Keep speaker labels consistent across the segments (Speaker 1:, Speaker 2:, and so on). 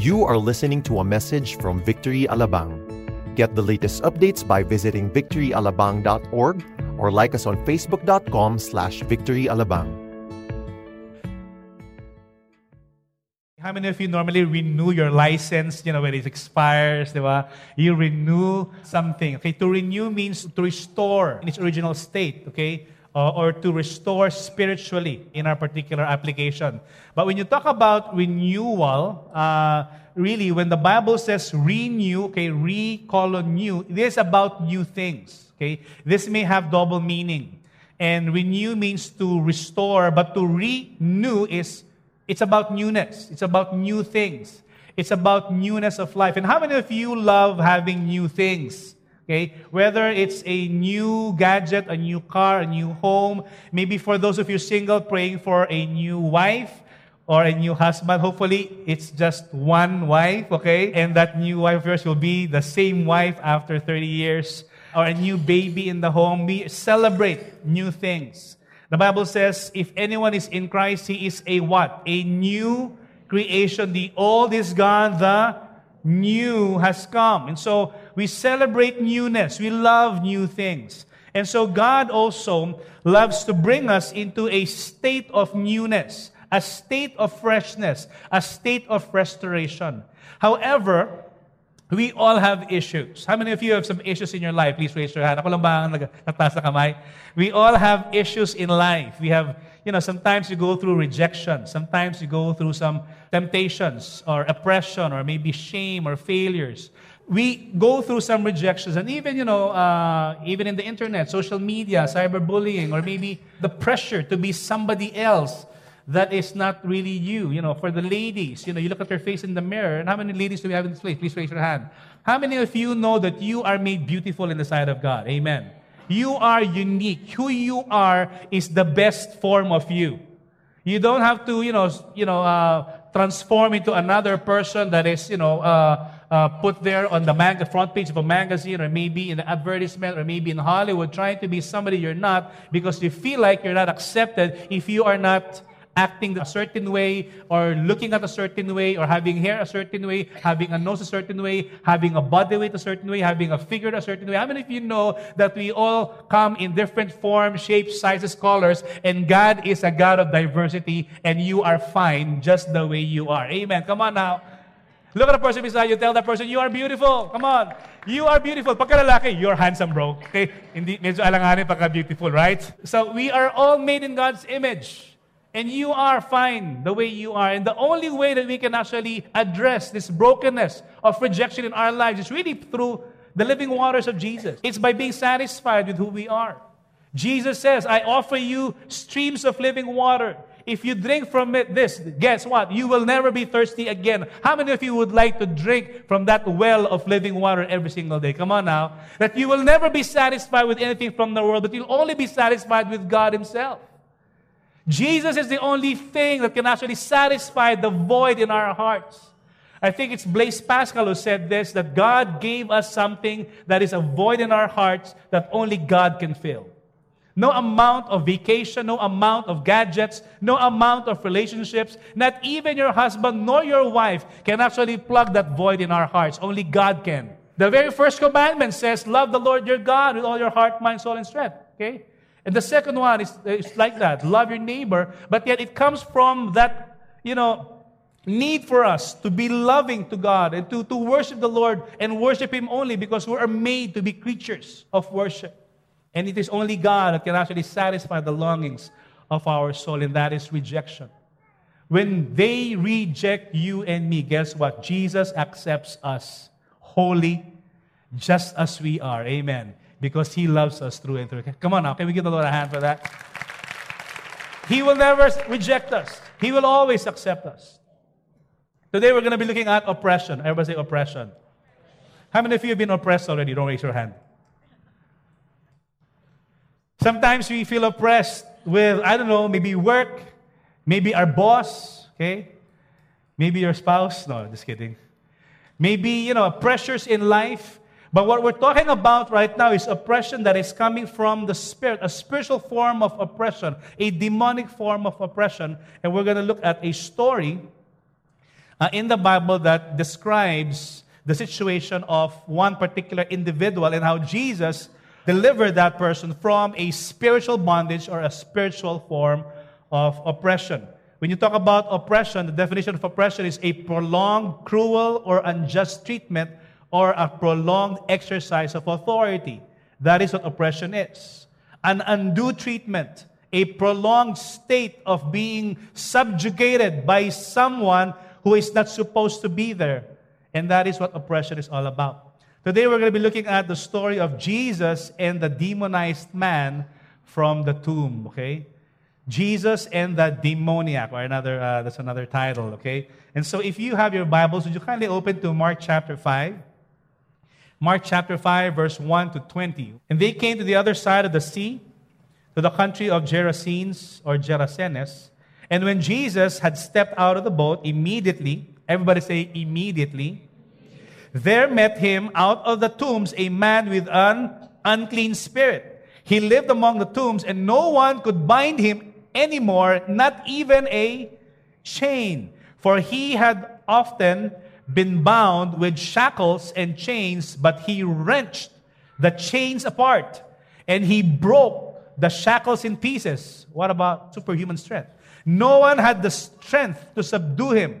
Speaker 1: You are listening to a message from Victory Alabang. Get the latest updates by visiting victoryalabang.org or like us on facebook.com slash victoryalabang.
Speaker 2: How many of you normally renew your license, you know, when it expires, diba? You renew something. Okay, to renew means to restore in its original state, okay? Uh, or to restore spiritually in our particular application. But when you talk about renewal, uh, really, when the Bible says renew, okay, it is about new things, okay? This may have double meaning. And renew means to restore, but to renew is it's about newness. It's about new things. It's about newness of life. And how many of you love having new things? Okay? Whether it's a new gadget, a new car, a new home, maybe for those of you single, praying for a new wife or a new husband. Hopefully, it's just one wife, okay? And that new wife of yours will be the same wife after 30 years. Or a new baby in the home. We celebrate new things. The Bible says, if anyone is in Christ, he is a what? A new creation. The old is gone, the new has come. And so we celebrate newness. We love new things. And so God also loves to bring us into a state of newness, a state of freshness, a state of restoration. However, we all have issues. How many of you have some issues in your life? Please raise your hand. Ako lang ba ang na kamay? We all have issues in life. We have, you know, sometimes you go through rejection. Sometimes you go through some temptations or oppression or maybe shame or failures. We go through some rejections and even, you know, uh, even in the internet, social media, cyberbullying, or maybe the pressure to be somebody else that is not really you. You know, for the ladies, you know, you look at your face in the mirror, and how many ladies do we have in this place? Please raise your hand. How many of you know that you are made beautiful in the sight of God? Amen. You are unique. Who you are is the best form of you. You don't have to, you know, you know, uh, transform into another person that is, you know, uh, uh, put there on the mag- front page of a magazine or maybe in an advertisement or maybe in Hollywood, trying to be somebody you're not because you feel like you're not accepted if you are not acting a certain way or looking at a certain way or having hair a certain way, having a nose a certain way, having a body weight a certain way, having a figure a certain way. How many of you know that we all come in different forms, shapes, sizes, colors, and God is a God of diversity and you are fine just the way you are. Amen. Come on now. Look at the person beside you. Tell that person, you are beautiful. Come on. You are beautiful. Pagka lalaki, you're handsome, bro. Okay? Hindi, medyo alanganin pagka beautiful, right? So we are all made in God's image. And you are fine the way you are. And the only way that we can actually address this brokenness of rejection in our lives is really through the living waters of Jesus. It's by being satisfied with who we are. Jesus says, I offer you streams of living water. If you drink from it, this, guess what? You will never be thirsty again. How many of you would like to drink from that well of living water every single day? Come on now. That you will never be satisfied with anything from the world, but you'll only be satisfied with God Himself. Jesus is the only thing that can actually satisfy the void in our hearts. I think it's Blaise Pascal who said this that God gave us something that is a void in our hearts that only God can fill. No amount of vacation, no amount of gadgets, no amount of relationships, not even your husband nor your wife can actually plug that void in our hearts. Only God can. The very first commandment says, Love the Lord your God with all your heart, mind, soul, and strength. Okay? And the second one is, is like that love your neighbor, but yet it comes from that, you know, need for us to be loving to God and to, to worship the Lord and worship Him only because we are made to be creatures of worship. And it is only God that can actually satisfy the longings of our soul, and that is rejection. When they reject you and me, guess what? Jesus accepts us wholly, just as we are. Amen because He loves us through and through. Come on now, can we give the Lord a hand for that? He will never reject us, He will always accept us. Today we're going to be looking at oppression. Everybody say oppression. How many of you have been oppressed already? Don't raise your hand. Sometimes we feel oppressed with, I don't know, maybe work, maybe our boss, okay? Maybe your spouse. No, just kidding. Maybe, you know, pressures in life. But what we're talking about right now is oppression that is coming from the spirit, a spiritual form of oppression, a demonic form of oppression. And we're going to look at a story uh, in the Bible that describes the situation of one particular individual and how Jesus delivered that person from a spiritual bondage or a spiritual form of oppression. When you talk about oppression, the definition of oppression is a prolonged, cruel, or unjust treatment or a prolonged exercise of authority. That is what oppression is. An undue treatment, a prolonged state of being subjugated by someone who is not supposed to be there. And that is what oppression is all about. Today we're going to be looking at the story of Jesus and the demonized man from the tomb, okay? Jesus and the demoniac, or another, uh, that's another title, okay? And so if you have your Bibles, would you kindly open to Mark chapter 5? Mark chapter 5, verse 1 to 20. And they came to the other side of the sea, to the country of Gerasenes or Gerasenes. And when Jesus had stepped out of the boat, immediately, everybody say immediately, there met him out of the tombs a man with an unclean spirit. He lived among the tombs, and no one could bind him anymore, not even a chain. For he had often been bound with shackles and chains, but he wrenched the chains apart and he broke the shackles in pieces. What about superhuman strength? No one had the strength to subdue him.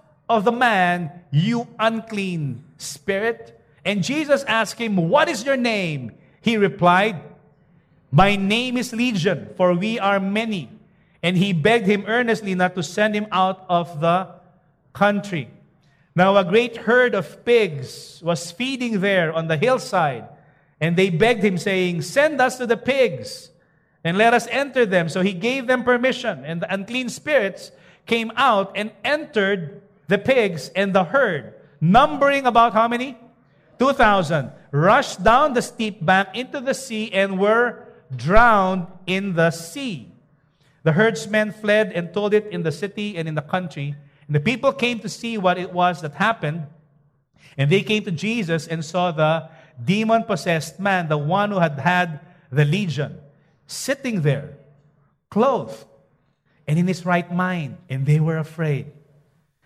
Speaker 2: of the man, you unclean spirit. And Jesus asked him, What is your name? He replied, My name is Legion, for we are many. And he begged him earnestly not to send him out of the country. Now, a great herd of pigs was feeding there on the hillside, and they begged him, saying, Send us to the pigs, and let us enter them. So he gave them permission, and the unclean spirits came out and entered the pigs and the herd, numbering about how many? 2,000, rushed down the steep bank into the sea and were drowned in the sea. The herdsmen fled and told it in the city and in the country. And the people came to see what it was that happened. And they came to Jesus and saw the demon possessed man, the one who had had the legion, sitting there, clothed and in his right mind. And they were afraid.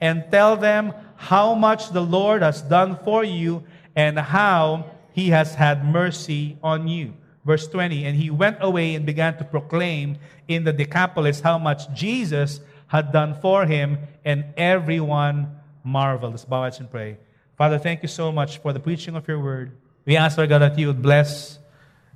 Speaker 2: and tell them how much the Lord has done for you and how he has had mercy on you. Verse 20, and he went away and began to proclaim in the Decapolis how much Jesus had done for him, and everyone marveled. Let's bow and pray. Father, thank you so much for the preaching of your word. We ask, Lord God, that you would bless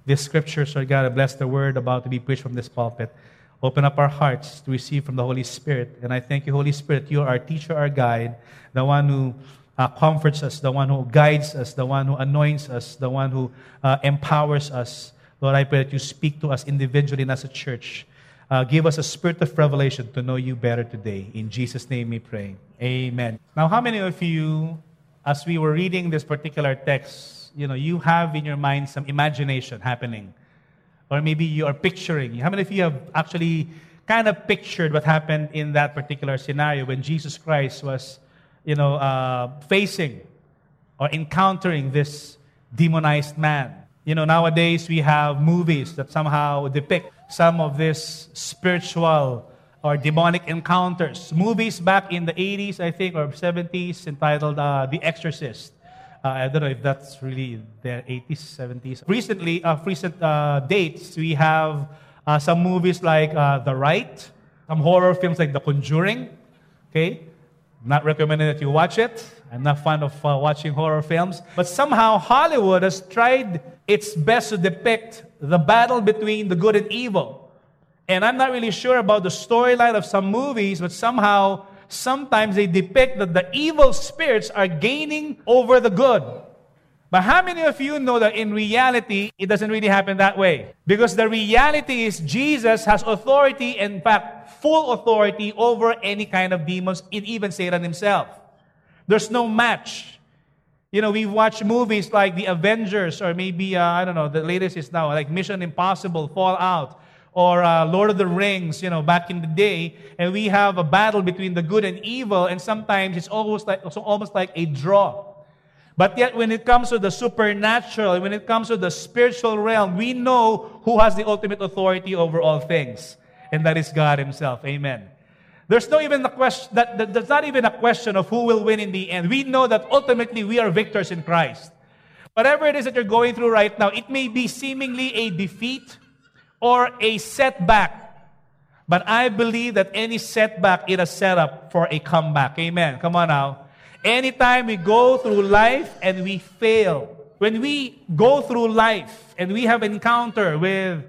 Speaker 2: this scripture, Lord God, bless the word about to be preached from this pulpit. Open up our hearts to receive from the Holy Spirit. And I thank you, Holy Spirit, you are our teacher, our guide, the one who uh, comforts us, the one who guides us, the one who anoints us, the one who uh, empowers us. Lord, I pray that you speak to us individually and as a church. Uh, give us a spirit of revelation to know you better today. In Jesus' name we pray. Amen. Now, how many of you, as we were reading this particular text, you know, you have in your mind some imagination happening? Or maybe you are picturing. How many of you have actually kind of pictured what happened in that particular scenario when Jesus Christ was, you know, uh, facing or encountering this demonized man? You know, nowadays we have movies that somehow depict some of these spiritual or demonic encounters. Movies back in the 80s, I think, or 70s, entitled uh, The Exorcist. Uh, I don't know if that's really the 80s, 70s. Recently, uh, recent uh, dates, we have uh, some movies like The Rite, some horror films like The Conjuring, okay? Not recommending that you watch it. I'm not fond of uh, watching horror films. But somehow Hollywood has tried its best to depict the battle between the good and evil. And I'm not really sure about the storyline of some movies, but somehow, sometimes they depict that the evil spirits are gaining over the good. But how many of you know that in reality, it doesn't really happen that way? Because the reality is Jesus has authority, in fact, full authority over any kind of demons, even Satan himself. There's no match. You know, we watch movies like The Avengers, or maybe, uh, I don't know, the latest is now, like Mission Impossible, Fallout, or uh, Lord of the Rings, you know, back in the day, and we have a battle between the good and evil, and sometimes it's almost like, almost like a draw. But yet, when it comes to the supernatural, when it comes to the spiritual realm, we know who has the ultimate authority over all things, and that is God Himself. Amen. There's no even a question that, that there's not even a question of who will win in the end. We know that ultimately we are victors in Christ. Whatever it is that you're going through right now, it may be seemingly a defeat or a setback. But I believe that any setback is a setup for a comeback. Amen. Come on now. Anytime we go through life and we fail, when we go through life and we have encounter with,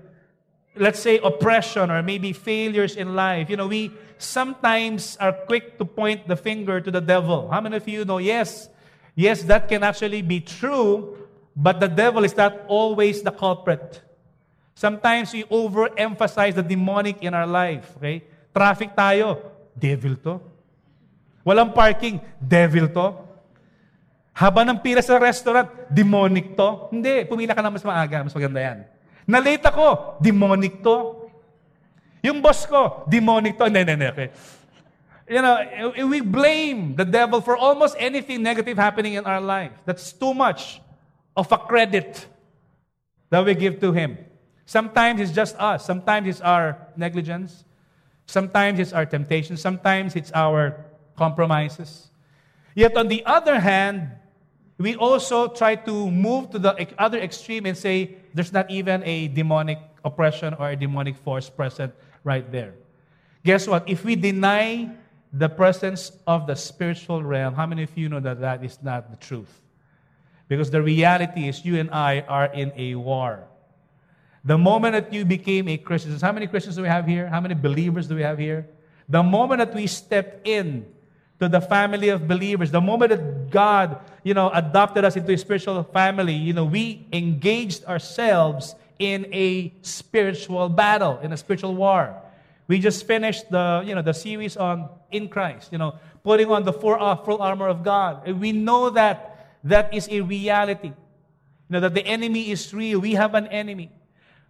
Speaker 2: let's say, oppression or maybe failures in life, you know, we sometimes are quick to point the finger to the devil. How many of you know, yes, yes, that can actually be true, but the devil is not always the culprit. Sometimes we overemphasize the demonic in our life. Okay? Traffic tayo, devil to. Walang parking, devil to. Haba ng pila sa restaurant, demonic to. Hindi, pumila ka na mas maaga, mas maganda yan. Nalate ako, demonic to. Yung boss ko, demonic to. Hindi, hindi, okay. You know, we blame the devil for almost anything negative happening in our life. That's too much of a credit that we give to him. Sometimes it's just us. Sometimes it's our negligence. Sometimes it's our temptation. Sometimes it's our compromises. Yet on the other hand, we also try to move to the other extreme and say there's not even a demonic oppression or a demonic force present right there. Guess what? If we deny the presence of the spiritual realm, how many of you know that that is not the truth? Because the reality is you and I are in a war. The moment that you became a Christian, how many Christians do we have here? How many believers do we have here? The moment that we stepped in to the family of believers. The moment that God, you know, adopted us into a spiritual family, you know, we engaged ourselves in a spiritual battle, in a spiritual war. We just finished the, you know, the series on in Christ, you know, putting on the full, uh, full armor of God. And we know that that is a reality. You know, that the enemy is real. We have an enemy.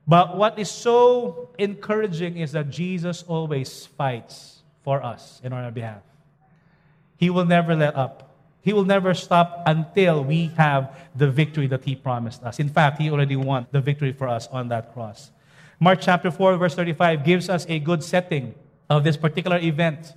Speaker 2: But what is so encouraging is that Jesus always fights for us in our behalf. He will never let up. He will never stop until we have the victory that He promised us. In fact, He already won the victory for us on that cross. Mark chapter 4, verse 35 gives us a good setting of this particular event.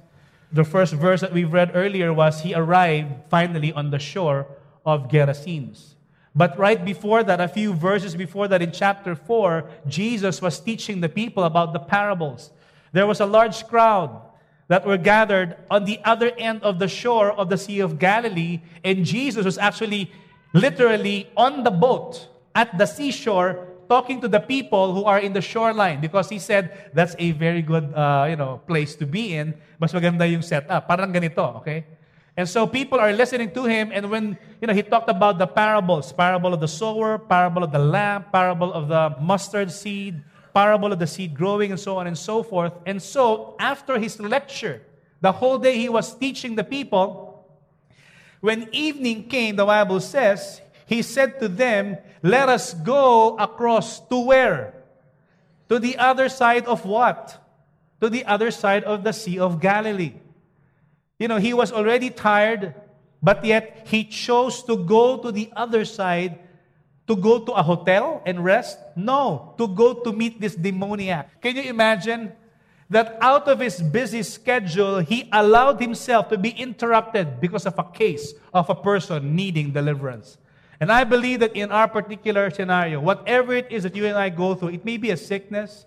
Speaker 2: The first verse that we've read earlier was He arrived finally on the shore of Gerasenes. But right before that, a few verses before that, in chapter 4, Jesus was teaching the people about the parables. There was a large crowd that were gathered on the other end of the shore of the Sea of Galilee, and Jesus was actually literally on the boat at the seashore talking to the people who are in the shoreline because he said that's a very good uh, you know place to be in mas maganda yung setup parang ganito okay and so people are listening to him and when you know he talked about the parables parable of the sower parable of the lamp parable of the mustard seed parable of the seed growing and so on and so forth. And so, after his lecture, the whole day he was teaching the people, when evening came, the Bible says, he said to them, Let us go across to where? To the other side of what? To the other side of the Sea of Galilee. You know, he was already tired, but yet he chose to go to the other side to go to a hotel and rest? No, to go to meet this demoniac. Can you imagine that out of his busy schedule, he allowed himself to be interrupted because of a case of a person needing deliverance? And I believe that in our particular scenario, whatever it is that you and I go through, it may be a sickness,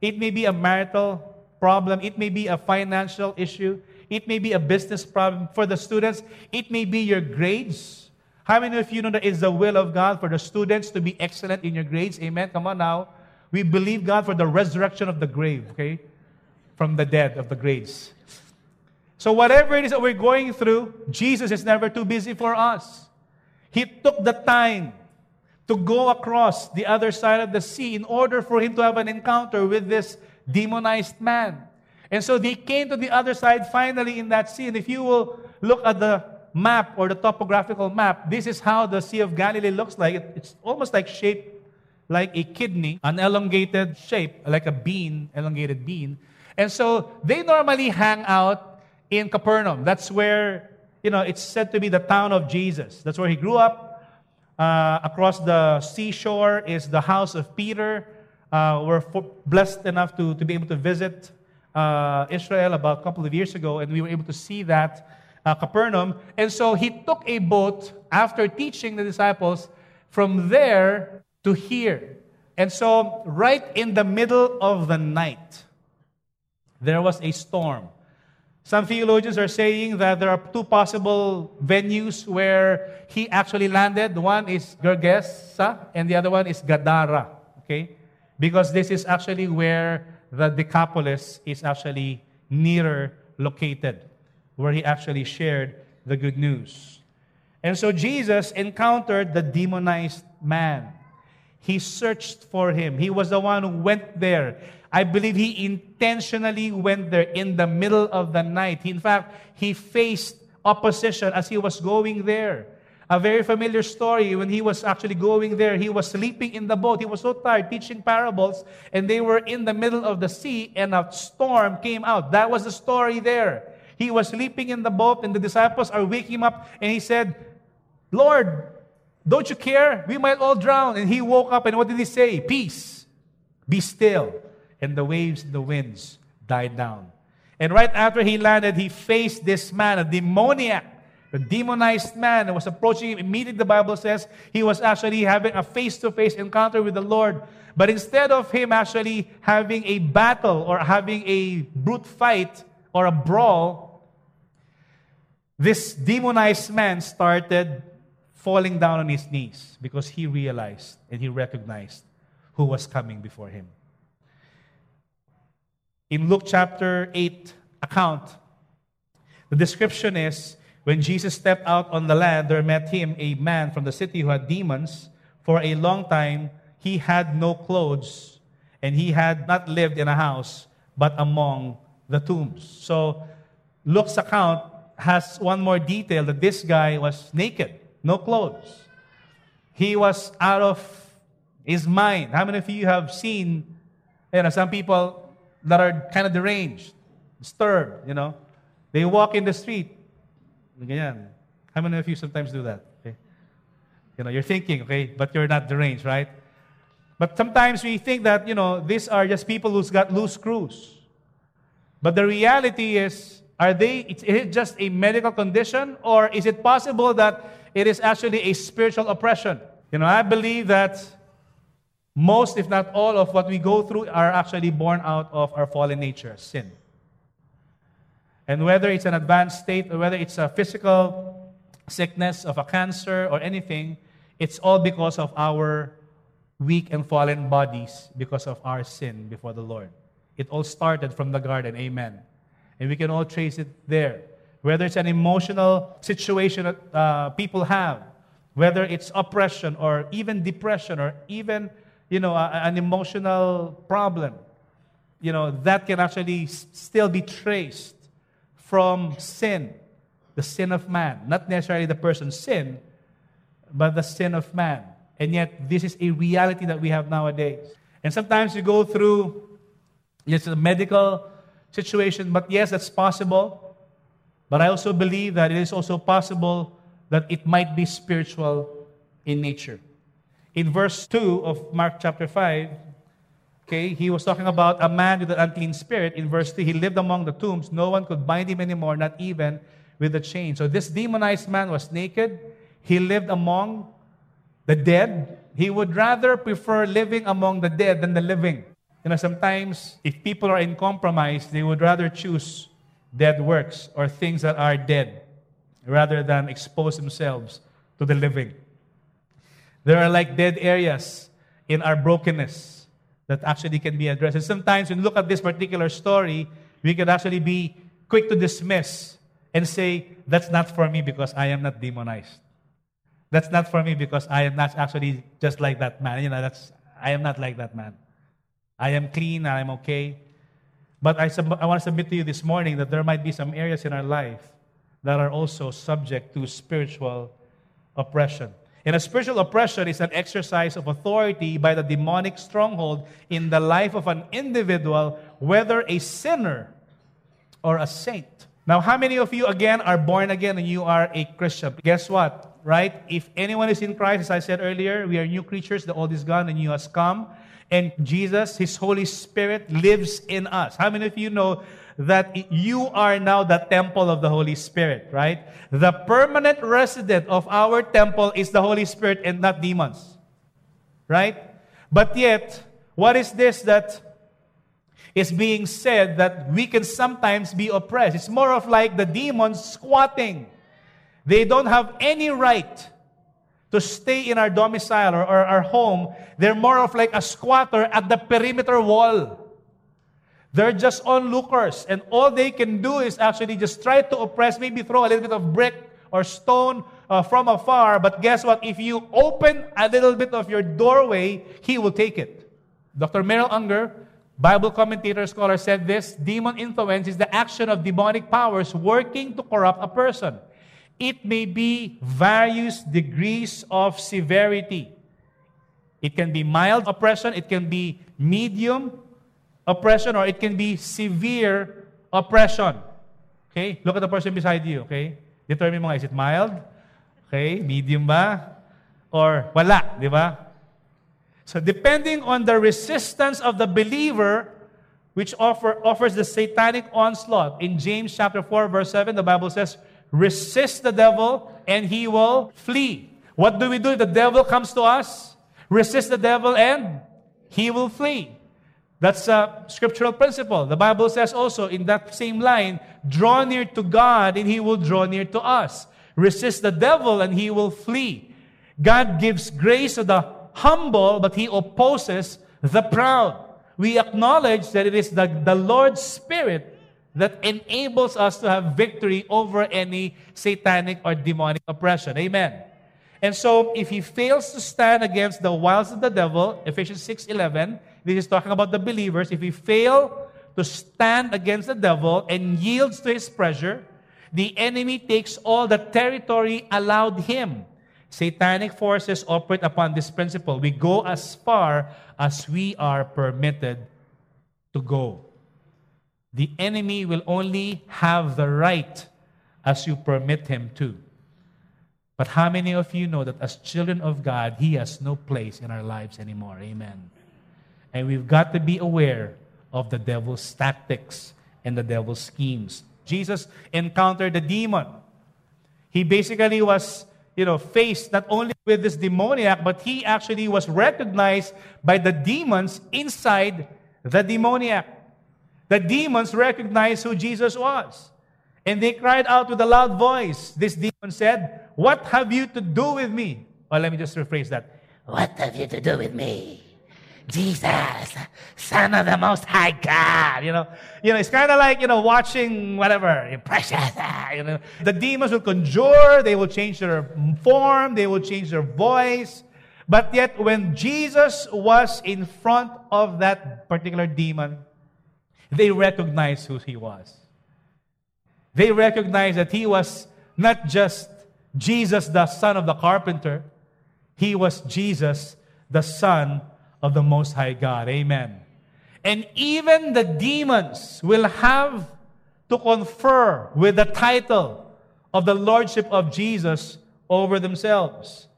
Speaker 2: it may be a marital problem, it may be a financial issue, It may be a business problem for the students. It may be your grades. How many of you know that it's the will of God for the students to be excellent in your grades? Amen. Come on now. We believe God for the resurrection of the grave, okay? From the dead of the grades. So, whatever it is that we're going through, Jesus is never too busy for us. He took the time to go across the other side of the sea in order for him to have an encounter with this demonized man. And so they came to the other side finally in that sea. And if you will look at the map or the topographical map, this is how the Sea of Galilee looks like. It's almost like shaped like a kidney, an elongated shape, like a bean, elongated bean. And so they normally hang out in Capernaum. That's where, you know, it's said to be the town of Jesus. That's where he grew up. Uh, across the seashore is the house of Peter. Uh, we're blessed enough to, to be able to visit uh, Israel about a couple of years ago, and we were able to see that uh, Capernaum. And so he took a boat after teaching the disciples from there to here. And so, right in the middle of the night, there was a storm. Some theologians are saying that there are two possible venues where he actually landed. One is Gergesa, and the other one is Gadara. Okay? Because this is actually where the Decapolis is actually nearer located, where he actually shared the good news. And so Jesus encountered the demonized man. He searched for him. He was the one who went there. I believe he intentionally went there in the middle of the night. In fact, he faced opposition as he was going there. A very familiar story when he was actually going there, he was sleeping in the boat. He was so tired teaching parables, and they were in the middle of the sea, and a storm came out. That was the story there. He was sleeping in the boat, and the disciples are waking him up, and he said, Lord, don't you care? We might all drown. And he woke up, and what did he say? Peace, be still and the waves and the winds died down. And right after he landed, he faced this man, a demoniac, a demonized man was approaching him. Immediately, the Bible says he was actually having a face to face encounter with the Lord. But instead of him actually having a battle or having a brute fight or a brawl, this demonized man started falling down on his knees because he realized and he recognized who was coming before him. In Luke chapter 8 account, the description is when Jesus stepped out on the land, there met him a man from the city who had demons. For a long time, he had no clothes, and he had not lived in a house, but among the tombs. So, Luke's account has one more detail that this guy was naked, no clothes. He was out of his mind. How many of you have seen, you know, some people that are kind of deranged, disturbed, you know. They walk in the street. Ganyan. How many of you sometimes do that? Okay? You know, you're thinking, okay, but you're not deranged, right? But sometimes we think that, you know, these are just people who's got loose screws. But the reality is, are they, is it just a medical condition or is it possible that it is actually a spiritual oppression? You know, I believe that most, if not all, of what we go through are actually born out of our fallen nature, sin. And whether it's an advanced state or whether it's a physical sickness of a cancer or anything, it's all because of our weak and fallen bodies because of our sin before the Lord. It all started from the garden, amen. And we can all trace it there. Whether it's an emotional situation that uh, people have, whether it's oppression or even depression or even you know, a, an emotional problem, you know, that can actually still be traced from sin, the sin of man. Not necessarily the person's sin, but the sin of man. And yet, this is a reality that we have nowadays. And sometimes you go through yes, a medical situation, but yes, that's possible. But I also believe that it is also possible that it might be spiritual in nature. In verse 2 of Mark chapter 5, okay, he was talking about a man with an unclean spirit. In verse 3, he lived among the tombs. No one could bind him anymore, not even with a chain. So this demonized man was naked. He lived among the dead. He would rather prefer living among the dead than the living. You know, sometimes if people are in compromise, they would rather choose dead works or things that are dead rather than expose themselves to the living. There are like dead areas in our brokenness that actually can be addressed. And sometimes when we look at this particular story, we can actually be quick to dismiss and say, that's not for me because I am not demonized. That's not for me because I am not actually just like that man. You know, that's I am not like that man. I am clean, and I am okay. But I, sub- I want to submit to you this morning that there might be some areas in our life that are also subject to spiritual oppression. And a spiritual oppression is an exercise of authority by the demonic stronghold in the life of an individual, whether a sinner or a saint. Now, how many of you, again, are born again and you are a Christian? Guess what? Right? If anyone is in Christ, as I said earlier, we are new creatures, the old is gone, the new has come. And Jesus, His Holy Spirit, lives in us. How many of you know that you are now the temple of the Holy Spirit, right? The permanent resident of our temple is the Holy Spirit and not demons, right? But yet, what is this that is being said that we can sometimes be oppressed? It's more of like the demons squatting. They don't have any right to stay in our domicile or, or our home. They're more of like a squatter at the perimeter wall. They're just onlookers, and all they can do is actually just try to oppress, maybe throw a little bit of brick or stone uh, from afar. But guess what? If you open a little bit of your doorway, he will take it. Dr. Merrill Unger, Bible commentator scholar, said this demon influence is the action of demonic powers working to corrupt a person. It may be various degrees of severity. It can be mild oppression, it can be medium oppression, or it can be severe oppression. Okay? Look at the person beside you, okay? Determine mo nga, is it mild? Okay? Medium ba? Or wala, di ba? So depending on the resistance of the believer, which offer, offers the satanic onslaught, in James chapter 4, verse 7, the Bible says, resist the devil and he will flee. What do we do if the devil comes to us? Resist the devil and he will flee. That's a scriptural principle. The Bible says also in that same line, draw near to God and he will draw near to us. Resist the devil and he will flee. God gives grace to the humble, but he opposes the proud. We acknowledge that it is the, the Lord's Spirit that enables us to have victory over any satanic or demonic oppression. Amen. And so if he fails to stand against the wiles of the devil, Ephesians 6:11, this is talking about the believers, if we fail to stand against the devil and yields to his pressure, the enemy takes all the territory allowed him. Satanic forces operate upon this principle. We go as far as we are permitted to go. The enemy will only have the right as you permit him to. But how many of you know that as children of God, he has no place in our lives anymore? Amen. And we've got to be aware of the devil's tactics and the devil's schemes. Jesus encountered the demon. He basically was, you know, faced not only with this demoniac, but he actually was recognized by the demons inside the demoniac. The demons recognized who Jesus was. And they cried out with a loud voice. This demon said, What have you to do with me? Well, let me just rephrase that. What have you to do with me? Jesus, Son of the Most High God. You know, you know, it's kind of like you know watching whatever precious. Ah, you know, the demons will conjure, they will change their form, they will change their voice. But yet, when Jesus was in front of that particular demon, they recognized who he was. They recognized that he was not just Jesus, the son of the carpenter, he was Jesus, the son of the Most High God. Amen. And even the demons will have to confer with the title of the Lordship of Jesus over themselves.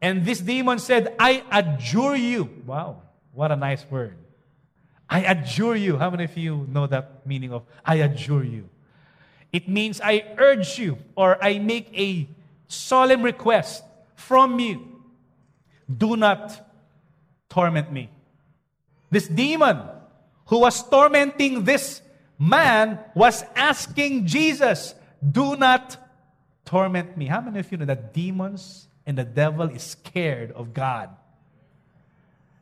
Speaker 2: And this demon said, I adjure you. Wow, what a nice word. I adjure you. How many of you know that meaning of I adjure you? It means I urge you or I make a solemn request from you. Do not torment me. This demon who was tormenting this man was asking Jesus, Do not torment me. How many of you know that demons and the devil is scared of God?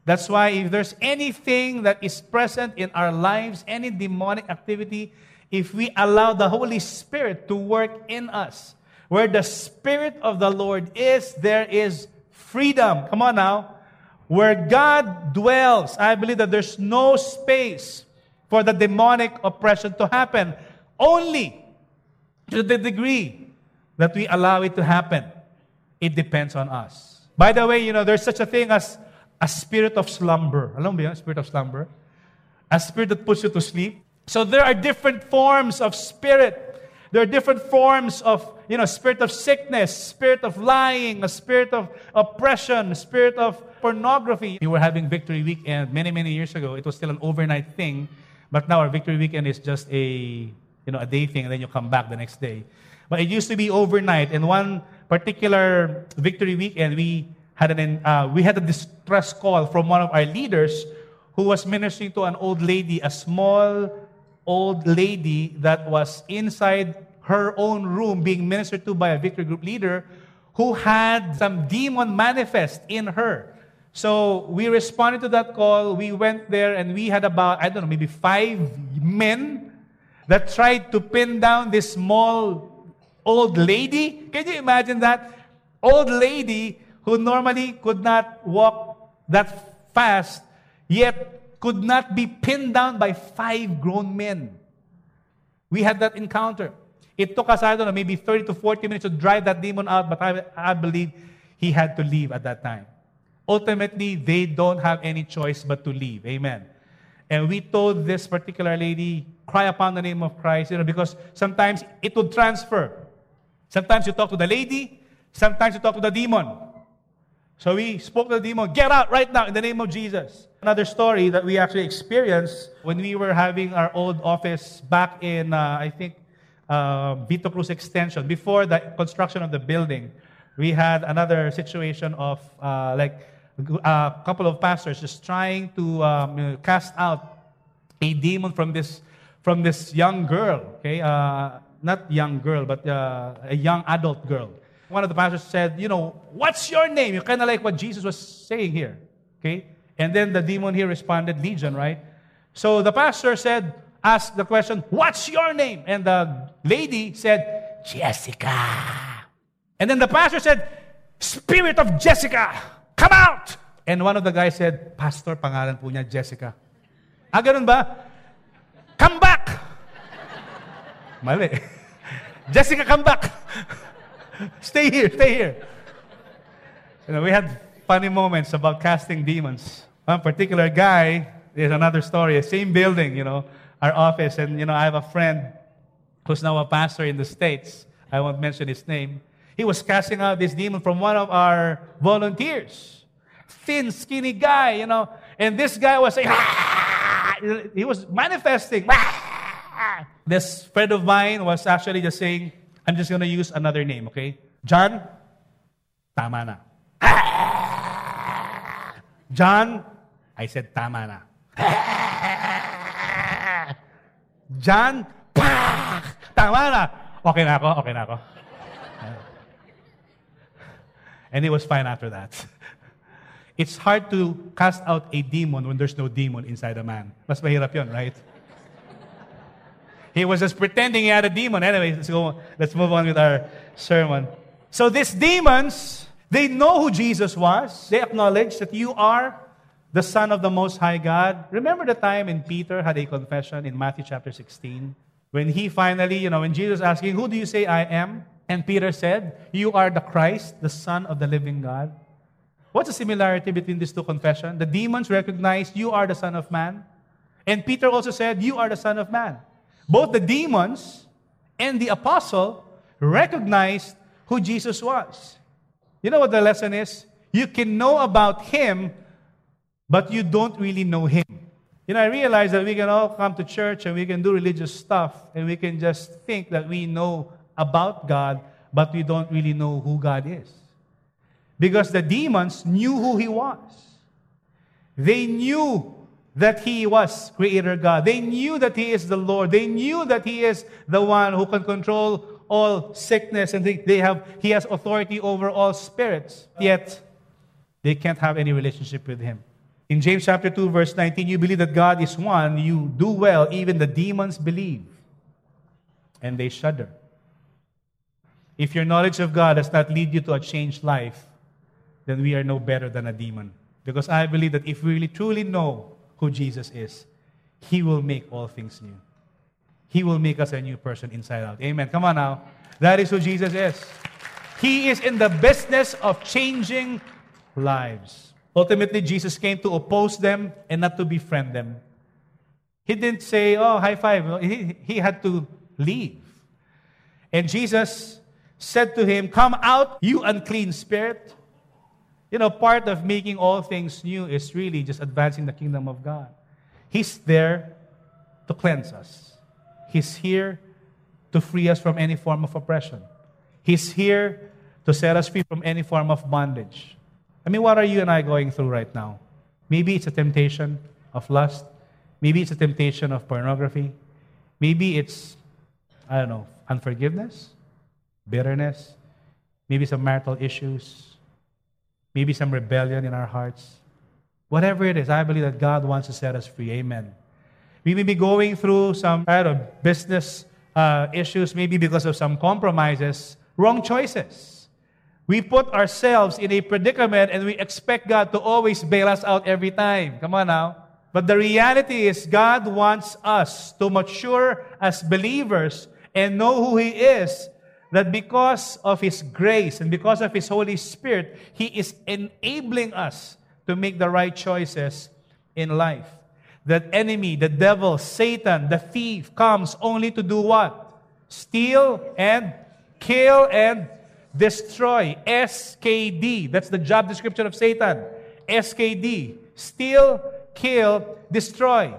Speaker 2: That's why if there's anything that is present in our lives, any demonic activity, if we allow the Holy Spirit to work in us, where the Spirit of the Lord is, there is freedom. Come on now. Where God dwells, I believe that there's no space for the demonic oppression to happen. Only to the degree that we allow it to happen. It depends on us. By the way, you know, there's such a thing as a spirit of slumber. Alam mo Spirit of slumber? A spirit that puts you to sleep. So there are different forms of spirit. There are different forms of, you know, spirit of sickness, spirit of lying, a spirit of oppression, a spirit of pornography. We were having Victory Weekend many, many years ago. It was still an overnight thing, but now our Victory Weekend is just a, you know, a day thing, and then you come back the next day. But it used to be overnight. And one particular Victory Weekend, we had an uh, we had a distress call from one of our leaders who was ministering to an old lady, a small old lady that was inside her own room being ministered to by a victory group leader who had some demon manifest in her. So we responded to that call. We went there and we had about, I don't know, maybe five men that tried to pin down this small old lady. Can you imagine that? Old lady who normally could not walk that fast, yet could not be pinned down by five grown men. We had that encounter. It took us, I don't know, maybe 30 to 40 minutes to drive that demon out, but I, I believe he had to leave at that time. Ultimately, they don't have any choice but to leave. Amen. And we told this particular lady, cry upon the name of Christ, you know, because sometimes it would transfer. Sometimes you talk to the lady, sometimes you talk to the demon. So we spoke to the demon, get out right now in the name of Jesus. Another story that we actually experienced when we were having our old office back in, uh, I think, uh, Vito Cruz Extension, before the construction of the building, we had another situation of uh, like a couple of pastors just trying to um, cast out a demon from this from this young girl. Okay, uh, not young girl, but uh, a young adult girl one of the pastors said, You know, what's your name? You kind of like what Jesus was saying here. Okay? And then the demon here responded, Legion, right? So the pastor said, Ask the question, What's your name? And the lady said, Jessica. And then the pastor said, Spirit of Jessica, come out! And one of the guys said, Pastor, pangalan po niya Jessica. Ah, ganun ba? Come back! Mali. Jessica, come back! stay here, stay here. You know, we had funny moments about casting demons. One particular guy, there's another story, same building, you know, our office, and you know, I have a friend who's now a pastor in the States. I won't mention his name. He was casting out this demon from one of our volunteers. Thin, skinny guy, you know. And this guy was saying, ah! he was manifesting. Ah! This friend of mine was actually just saying, I'm just going to use another name, okay? John, tama na. John, I said tama na. John! Tama na. Okay na ako, okay na ako. And it was fine after that. It's hard to cast out a demon when there's no demon inside a man. Mas mahirap yun, right? He was just pretending he had a demon. Anyway, let's go. Let's move on with our sermon. So these demons, they know who Jesus was. They acknowledge that you are the Son of the Most High God. Remember the time when Peter had a confession in Matthew chapter 16? When he finally, you know, when Jesus asking, Who do you say I am? And Peter said, You are the Christ, the Son of the living God. What's the similarity between these two confessions? The demons recognized you are the Son of Man. And Peter also said, You are the Son of Man. Both the demons and the apostle recognized who Jesus was. You know what the lesson is? You can know about him, but you don't really know him. You know, I realize that we can all come to church and we can do religious stuff and we can just think that we know about God, but we don't really know who God is. Because the demons knew who he was. They knew that He was Creator God. They knew that He is the Lord. They knew that He is the one who can control all sickness and they, have, He has authority over all spirits. Yet, they can't have any relationship with Him. In James chapter 2, verse 19, you believe that God is one, you do well, even the demons believe, and they shudder. If your knowledge of God does not lead you to a changed life, then we are no better than a demon. Because I believe that if we really truly know who Jesus is, He will make all things new. He will make us a new person inside out. Amen. Come on now. That is who Jesus is. He is in the business of changing lives. Ultimately, Jesus came to oppose them and not to befriend them. He didn't say, oh, high five. He, he had to leave. And Jesus said to him, Come out, you unclean spirit. You know, part of making all things new is really just advancing the kingdom of God. He's there to cleanse us, He's here to free us from any form of oppression. He's here to set us free from any form of bondage. I mean, what are you and I going through right now? Maybe it's a temptation of lust. Maybe it's a temptation of pornography. Maybe it's, I don't know, unforgiveness, bitterness, maybe some marital issues, maybe some rebellion in our hearts. Whatever it is, I believe that God wants to set us free. Amen. We may be going through some don't know, business uh, issues, maybe because of some compromises, wrong choices. We put ourselves in a predicament and we expect God to always bail us out every time. Come on now. But the reality is, God wants us to mature as believers and know who He is that because of His grace and because of His Holy Spirit, He is enabling us to make the right choices in life. That enemy, the devil, Satan, the thief comes only to do what? Steal and kill and destroy. SKD. That's the job description of Satan. SKD. Steal, kill, destroy.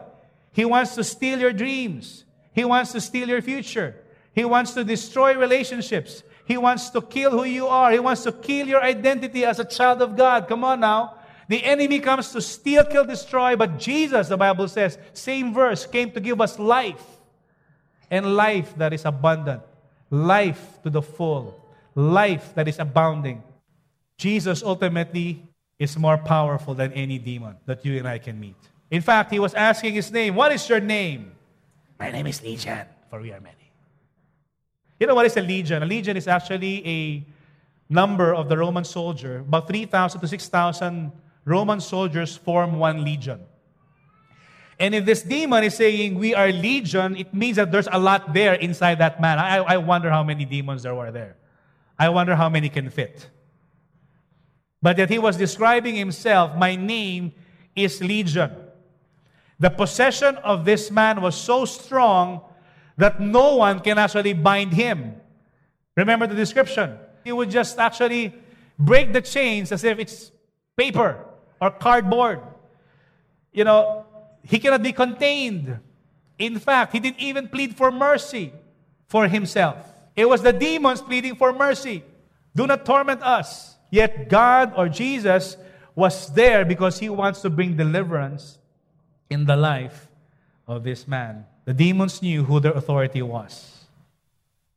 Speaker 2: He wants to steal your dreams. He wants to steal your future. He wants to destroy relationships. He wants to kill who you are. He wants to kill your identity as a child of God. Come on now. The enemy comes to steal, kill, destroy, but Jesus, the Bible says, same verse, came to give us life. And life that is abundant. Life to the full. Life that is abounding. Jesus ultimately is more powerful than any demon that you and I can meet. In fact, he was asking his name, What is your name? My name is Legion, for we are many. You know what is a legion? A legion is actually a number of the Roman soldier. About 3,000 to 6,000 Roman soldiers form one legion. And if this demon is saying we are legion, it means that there's a lot there inside that man. I, I wonder how many demons there were there. I wonder how many can fit. But that he was describing himself, my name is Legion. The possession of this man was so strong that no one can actually bind him. Remember the description? He would just actually break the chains as if it's paper or cardboard. You know, he cannot be contained. In fact, he didn't even plead for mercy for himself. It was the demons pleading for mercy. Do not torment us. Yet God or Jesus was there because he wants to bring deliverance in the life of this man. The demons knew who their authority was.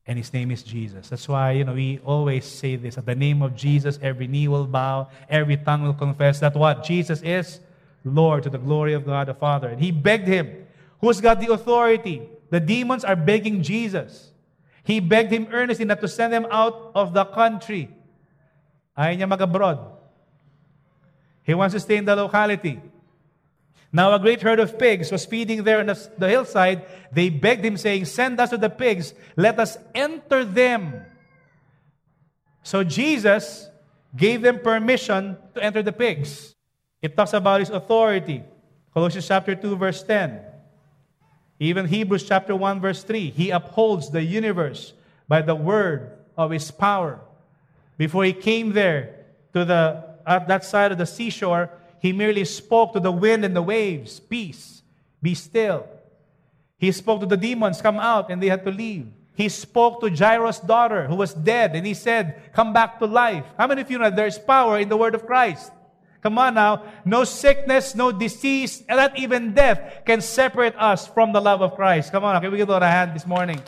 Speaker 2: And his name is Jesus. That's why, you know, we always say this. At the name of Jesus, every knee will bow, every tongue will confess that what? Jesus is Lord to the glory of God the Father. And he begged him. Who's got the authority? The demons are begging Jesus. He begged him earnestly not to send them out of the country. Ayaw niya mag-abroad. He wants to stay in the locality. Now a great herd of pigs was feeding there on the, hillside. They begged him, saying, Send us to the pigs, let us enter them. So Jesus gave them permission to enter the pigs. It talks about his authority. Colossians chapter 2, verse 10. Even Hebrews chapter 1, verse 3. He upholds the universe by the word of his power. Before he came there to the at that side of the seashore, he merely spoke to the wind and the waves, Peace, be still. He spoke to the demons, Come out, and they had to leave. He spoke to Jairus' daughter, who was dead, and he said, Come back to life. How many of you know there's power in the word of Christ? Come on now. No sickness, no disease, not even death can separate us from the love of Christ. Come on, can we give Lord a hand this morning?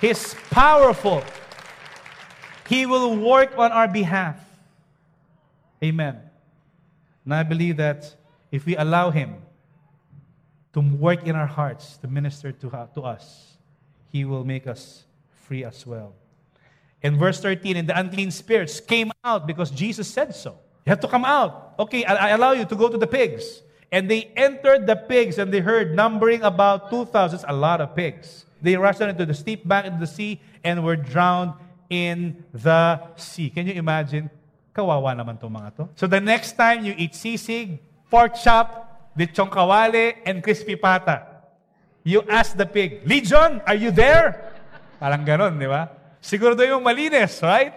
Speaker 2: He's powerful. He will work on our behalf. Amen. And I believe that if we allow Him to work in our hearts, to minister to, to us, He will make us free as well. In verse 13, and the unclean spirits came out because Jesus said so. You have to come out. Okay, I, I allow you to go to the pigs. And they entered the pigs and they herd numbering about 2,000, a lot of pigs. They rushed down into the steep bank into the sea and were drowned in the sea. Can you imagine? Kawawa naman itong mga to. So the next time you eat sisig, pork chop, lechong kawali, and crispy pata, you ask the pig, Legion, are you there? Parang ganon, di ba? Siguro yung malinis, right?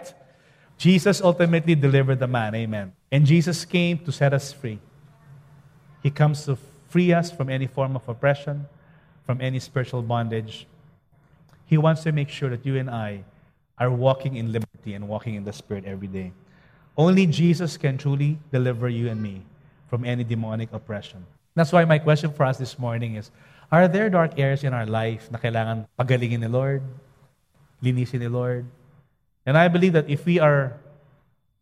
Speaker 2: Jesus ultimately delivered the man. Amen. And Jesus came to set us free. He comes to free us from any form of oppression, from any spiritual bondage. He wants to make sure that you and I are walking in liberty and walking in the Spirit every day. Only Jesus can truly deliver you and me from any demonic oppression. That's why my question for us this morning is Are there dark areas in our life na kailangan pagalingin ni Lord? Linisin ni Lord? And I believe that if we are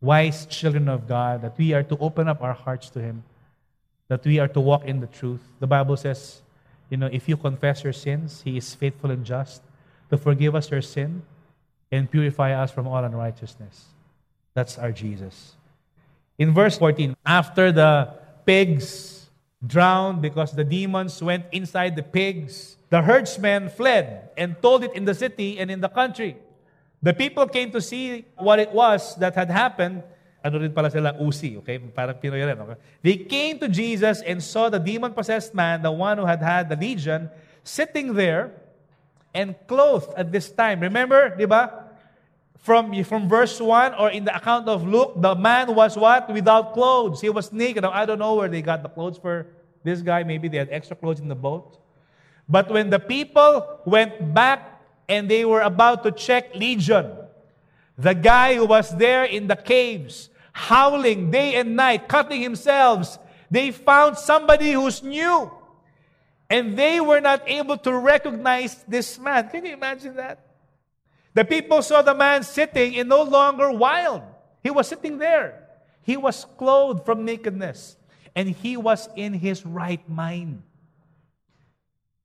Speaker 2: wise children of God, that we are to open up our hearts to Him, that we are to walk in the truth. The Bible says, you know, if you confess your sins, He is faithful and just to forgive us your sin and purify us from all unrighteousness. That's our Jesus. In verse 14, after the pigs drowned because the demons went inside the pigs, the herdsmen fled and told it in the city and in the country. The people came to see what it was that had happened. Ano rin pala sila, usi, okay? Parang Pinoy rin, okay? They came to Jesus and saw the demon-possessed man, the one who had had the legion, sitting there and clothed at this time. Remember, di ba? From, from verse 1 or in the account of Luke, the man was what? Without clothes. He was naked. Now, I don't know where they got the clothes for this guy. Maybe they had extra clothes in the boat. But when the people went back and they were about to check Legion, the guy who was there in the caves, howling day and night, cutting himself, they found somebody who's new. And they were not able to recognize this man. Can you imagine that? The people saw the man sitting and no longer wild. He was sitting there. He was clothed from nakedness. And he was in his right mind.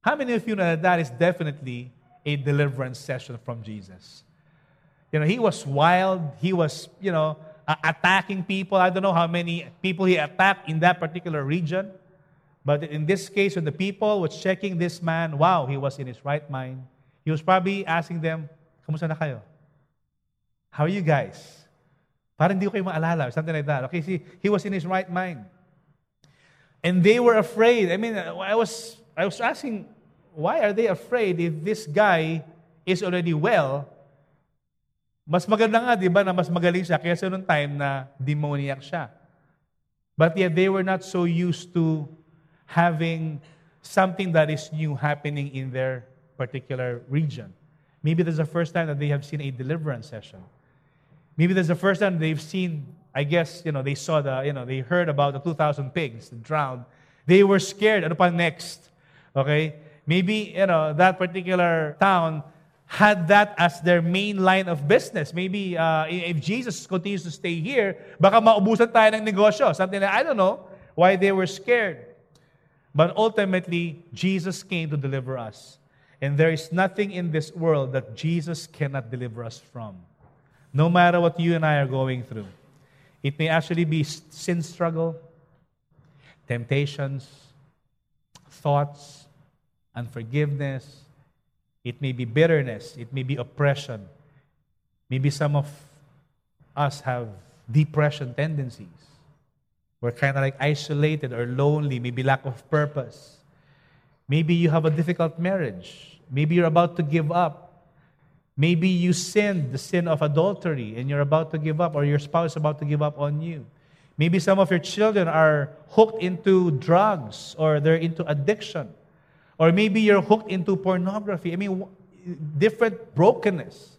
Speaker 2: How many of you know that that is definitely a deliverance session from Jesus. You know, he was wild. He was, you know, attacking people. I don't know how many people he attacked in that particular region. But in this case, when the people was checking this man, wow, he was in his right mind. He was probably asking them, Kamusta na kayo? How are you guys? Parang hindi ko kayo maalala, something like that. Okay, see, he was in his right mind. And they were afraid. I mean, I was, I was asking why are they afraid if this guy is already well? Mas maganda nga, di ba, na mas magaling siya kaysa noong time na demoniac siya. But yet they were not so used to having something that is new happening in their particular region. Maybe this is the first time that they have seen a deliverance session. Maybe this is the first time they've seen, I guess, you know, they saw the, you know, they heard about the 2,000 pigs drowned. They were scared. Ano pa next? Okay? Maybe, you know, that particular town had that as their main line of business. Maybe uh, if Jesus continues to stay here, baka maubusan tayo ng negosyo. Something like, I don't know why they were scared. But ultimately, Jesus came to deliver us. And there is nothing in this world that Jesus cannot deliver us from. No matter what you and I are going through. It may actually be sin struggle, temptations, thoughts, unforgiveness, it may be bitterness, it may be oppression. Maybe some of us have depression tendencies. We're kind of like isolated or lonely, maybe lack of purpose. Maybe you have a difficult marriage. Maybe you're about to give up. Maybe you sinned the sin of adultery and you're about to give up, or your spouse is about to give up on you. Maybe some of your children are hooked into drugs or they're into addiction. Or maybe you're hooked into pornography. I mean, different brokenness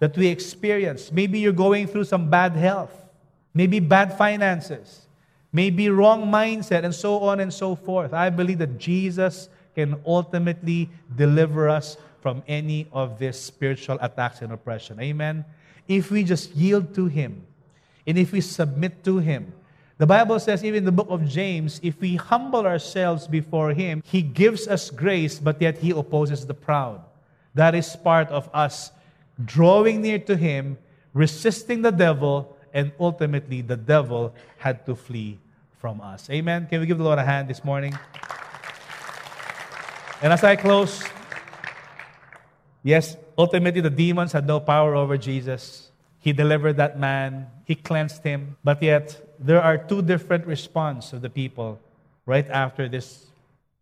Speaker 2: that we experience. Maybe you're going through some bad health, maybe bad finances, maybe wrong mindset, and so on and so forth. I believe that Jesus can ultimately deliver us from any of these spiritual attacks and oppression. Amen. If we just yield to Him and if we submit to Him, the Bible says, even in the book of James, if we humble ourselves before Him, He gives us grace, but yet He opposes the proud. That is part of us drawing near to Him, resisting the devil, and ultimately the devil had to flee from us. Amen. Can we give the Lord a hand this morning? And as I close, yes, ultimately the demons had no power over Jesus. He delivered that man, he cleansed him, but yet there are two different responses of the people right after this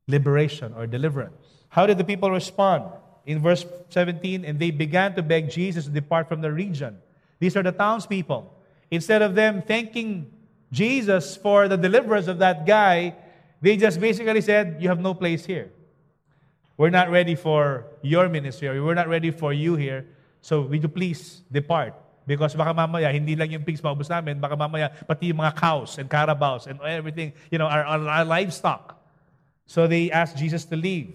Speaker 2: liberation or deliverance. How did the people respond? In verse 17, and they began to beg Jesus to depart from the region. These are the townspeople. Instead of them thanking Jesus for the deliverance of that guy, they just basically said, You have no place here. We're not ready for your ministry, or we're not ready for you here. So, would you please depart? Because baka mamaya, hindi lang yung pigs maubos namin, baka mamaya, pati yung mga cows and carabaos and everything, you know, our, our, livestock. So they asked Jesus to leave.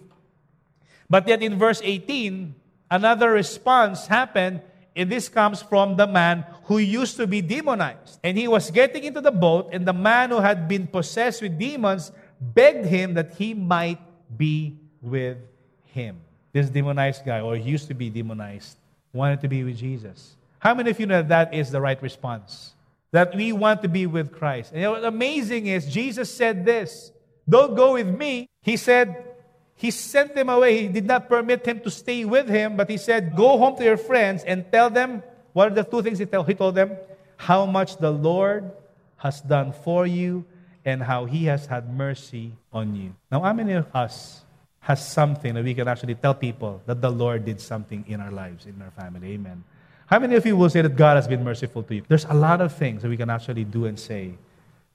Speaker 2: But yet in verse 18, another response happened and this comes from the man who used to be demonized. And he was getting into the boat, and the man who had been possessed with demons begged him that he might be with him. This demonized guy, or he used to be demonized, wanted to be with Jesus. How many of you know that, is the right response? That we want to be with Christ. And what's amazing is Jesus said this Don't go with me. He said, he sent them away. He did not permit him to stay with him, but he said, Go home to your friends and tell them what are the two things he, he told them? How much the Lord has done for you and how he has had mercy on you. Now, how many of us has something that we can actually tell people that the Lord did something in our lives, in our family? Amen. How many of you will say that God has been merciful to you? There's a lot of things that we can actually do and say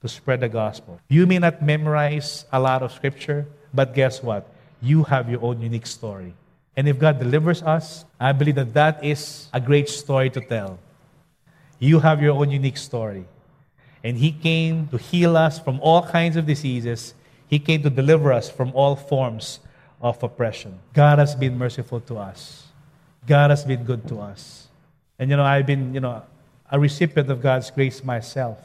Speaker 2: to spread the gospel. You may not memorize a lot of scripture, but guess what? you have your own unique story. And if God delivers us, I believe that that is a great story to tell. You have your own unique story. And He came to heal us from all kinds of diseases. He came to deliver us from all forms of oppression. God has been merciful to us. God has been good to us. And you know, I've been, you know, a recipient of God's grace myself.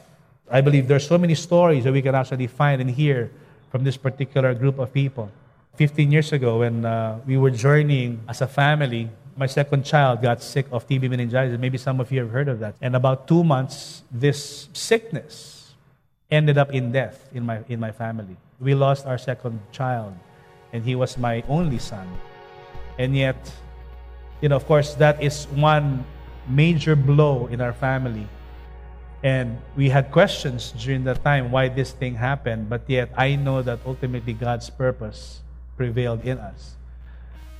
Speaker 2: I believe there's so many stories that we can actually find and hear from this particular group of people. 15 years ago when uh, we were journeying as a family, my second child got sick of TB meningitis. Maybe some of you have heard of that. And about two months, this sickness ended up in death in my, in my family. We lost our second child, and he was my only son. And yet, you know, of course, that is one major blow in our family. And we had questions during that time why this thing happened, but yet I know that ultimately God's purpose prevailed in us.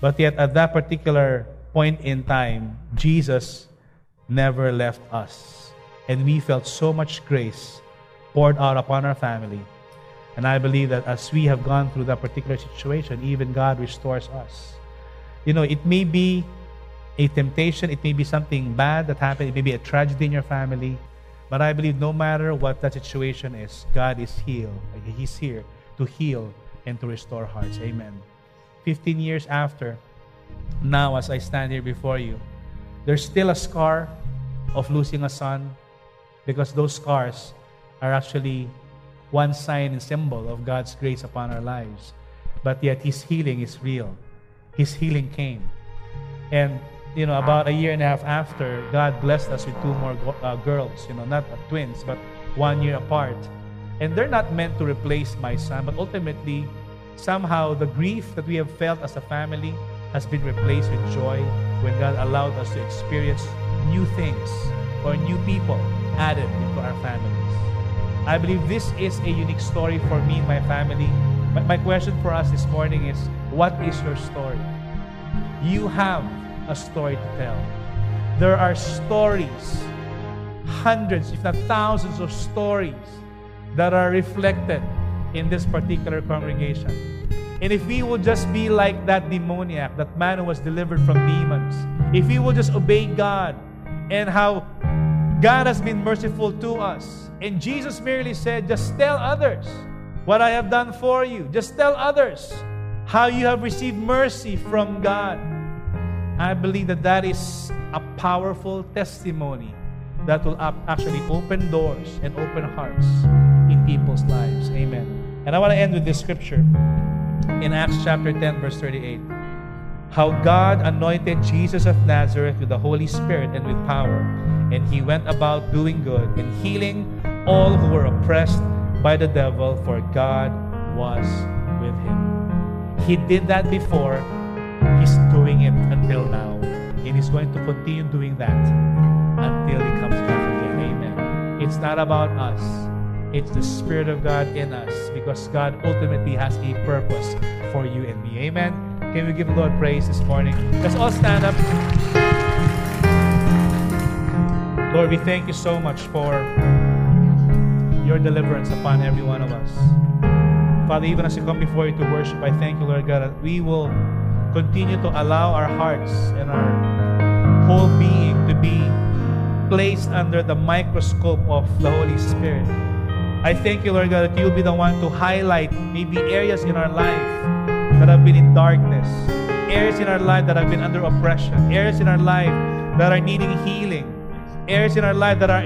Speaker 2: But yet, at that particular point in time, Jesus never left us. And we felt so much grace poured out upon our family. And I believe that as we have gone through that particular situation, even God restores us. You know, it may be a temptation, it may be something bad that happened, it may be a tragedy in your family. But I believe no matter what that situation is, God is healed. He's here to heal and to restore hearts. Amen. 15 years after, now as I stand here before you, there's still a scar of losing a son because those scars are actually one sign and symbol of God's grace upon our lives. But yet His healing is real. His healing came. And, you know, about a year and a half after, God blessed us with two more uh, girls, you know, not uh, twins, but one year apart. And they're not meant to replace my son, but ultimately, somehow the grief that we have felt as a family has been replaced with joy when God allowed us to experience new things or new people added into our families. I believe this is a unique story for me and my family. But my question for us this morning is what is your story? You have a story to tell. There are stories, hundreds, if not thousands of stories that are reflected in this particular congregation. And if we will just be like that demoniac, that man who was delivered from demons, if we will just obey God and how God has been merciful to us, And Jesus merely said, Just tell others what I have done for you. Just tell others how you have received mercy from God. I believe that that is a powerful testimony that will actually open doors and open hearts in people's lives. Amen. And I want to end with this scripture in Acts chapter 10, verse 38. How God anointed Jesus of Nazareth with the Holy Spirit and with power, and he went about doing good and healing all who were oppressed by the devil, for God was with him. He did that before, he's doing it until now, and he's going to continue doing that until he comes back again. Amen. It's not about us. It's the Spirit of God in us because God ultimately has a purpose for you and me. Amen. Can we give the Lord praise this morning? Let's all stand up. Lord, we thank you so much for your deliverance upon every one of us. Father, even as we come before you to worship, I thank you, Lord God, that we will continue to allow our hearts and our whole being to be placed under the microscope of the Holy Spirit. I thank you, Lord God, that you'll be the one to highlight maybe areas in our life that have been in darkness, areas in our life that have been under oppression, areas in our life that are needing healing, areas in our life that are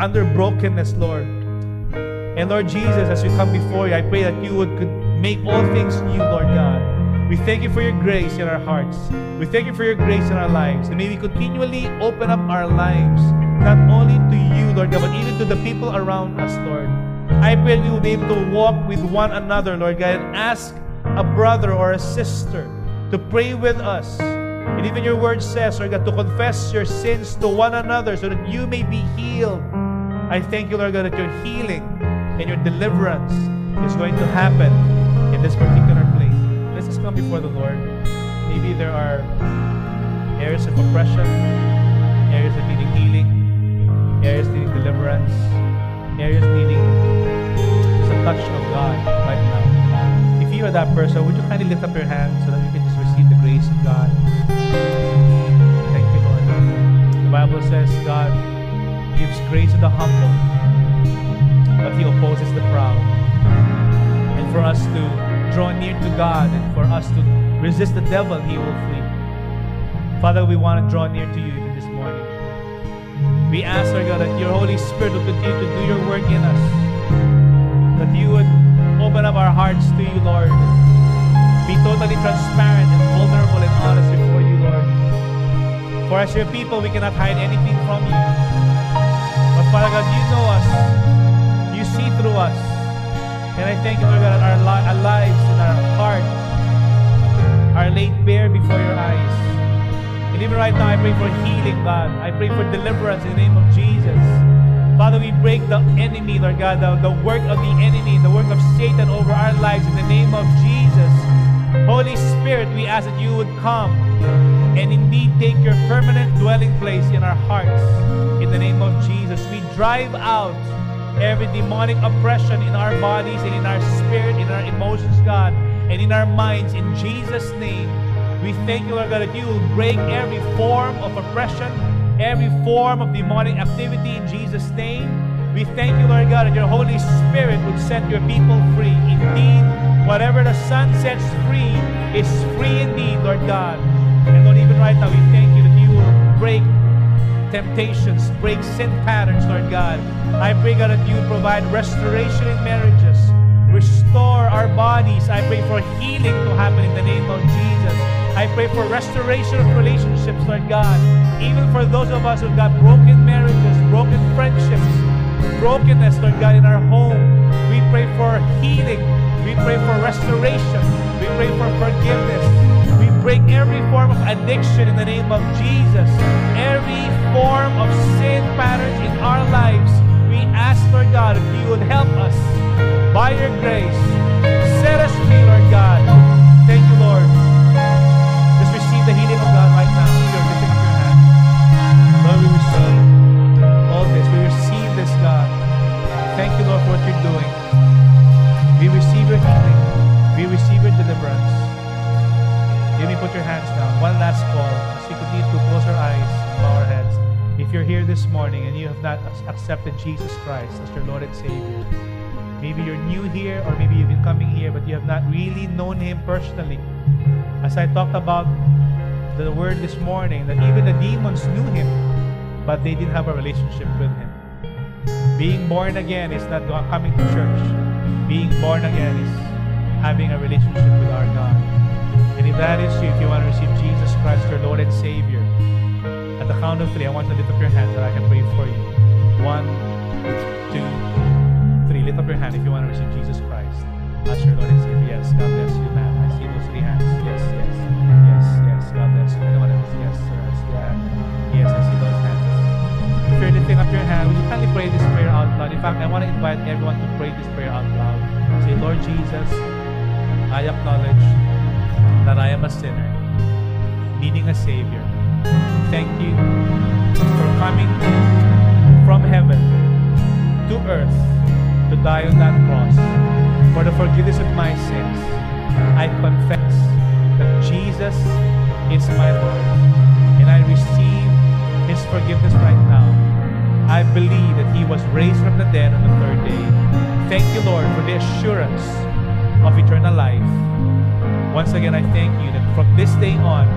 Speaker 2: under brokenness, Lord. And Lord Jesus, as we come before you, I pray that you would make all things new, Lord God. We thank you for your grace in our hearts. We thank you for your grace in our lives. And may we continually open up our lives, not only to you, Lord God, but even to the people around us, Lord. I pray we will be able to walk with one another, Lord God, and ask a brother or a sister to pray with us. And even your word says, Lord God, to confess your sins to one another so that you may be healed. I thank you, Lord God, that your healing and your deliverance is going to happen in this particular come before the Lord. Maybe there are areas of oppression, areas that needing healing, areas needing deliverance, areas needing just a touch of God right now. If you are that person, would you kindly lift up your hand so that you can just receive the grace of God? Thank you, Lord. The Bible says God gives grace to the humble but he opposes the proud. And for us to draw near to God and for us to resist the devil, he will flee. Father, we want to draw near to you even this morning. We ask, Lord God, that your Holy Spirit will continue to do your work in us. That you would open up our hearts to you, Lord. Be totally transparent and vulnerable and honest before you, Lord. For as your people, we cannot hide anything from you. But Father God, you know us You see through us. And I thank you, Lord God, that our, li- our lives and our hearts are laid bare before your eyes. And even right now, I pray for healing, God. I pray for deliverance in the name of Jesus. Father, we break the enemy, Lord God, the, the work of the enemy, the work of Satan over our lives in the name of Jesus. Holy Spirit, we ask that you would come and indeed take your permanent dwelling place in our hearts. In the name of Jesus, we drive out every demonic oppression in our bodies and in our spirit, in our emotions, God, and in our minds. In Jesus' name, we thank you, Lord God, that you will break every form of oppression, every form of demonic activity in Jesus' name. We thank you, Lord God, that your Holy Spirit would set your people free. Indeed, whatever the Son sets free is free indeed, Lord God. And Lord, even right now, we thank you that you will break temptations, break sin patterns, Lord God. I pray, God, that you provide restoration in marriages, restore our bodies. I pray for healing to happen in the name of Jesus. I pray for restoration of relationships, Lord God. Even for those of us who've got broken marriages, broken friendships, brokenness, Lord God, in our home, we pray for healing. We pray for restoration. We pray for forgiveness break every form of addiction in the name of Jesus. Every form of sin patterns in our lives, we ask, Lord God, if you would help us by your grace. Set us free, Lord God. Thank you, Lord. Just receive the healing of God right now. You're lifting up your hand. Lord, we receive all this. We receive this, God. Thank you, Lord, for what you're doing. We receive your healing. We receive your deliverance. You may put your hands down. One last call as we continue to close our eyes, and bow our heads. If you're here this morning and you have not accepted Jesus Christ as your Lord and Savior, maybe you're new here or maybe you've been coming here but you have not really known Him personally. As I talked about the word this morning, that even the demons knew Him, but they didn't have a relationship with Him. Being born again is not coming to church. Being born again is having a relationship with our God. If that is you, if you want to receive Jesus Christ, your Lord and Savior, at the count of three, I want you to lift up your hand that I can pray for you. One, two, three. Lift up your hand if you want to receive Jesus Christ as your Lord and Savior. Yes, God bless you, ma'am. I see those three hands. Yes, yes, yes, yes. God bless you. Anyone else? Yes, sir. Yeah. Yes, I see those hands. If you're lifting up your hand, would you kindly pray this prayer out loud? In fact, I want to invite everyone to pray this prayer out loud. Say, Lord Jesus, I acknowledge that I am a sinner, needing a Savior. Thank you for coming from heaven to earth to die on that cross for the forgiveness of my sins. I confess that Jesus is my Lord and I receive His forgiveness right now. I believe that He was raised from the dead on the third day. Thank you, Lord, for the assurance of eternal life. Once again, I thank you that from this day on,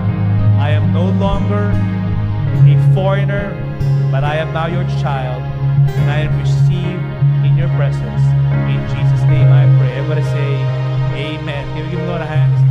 Speaker 2: I am no longer a foreigner, but I am now your child, and I am received in your presence. In Jesus' name I pray. Everybody say, Amen. Give Lord a hand?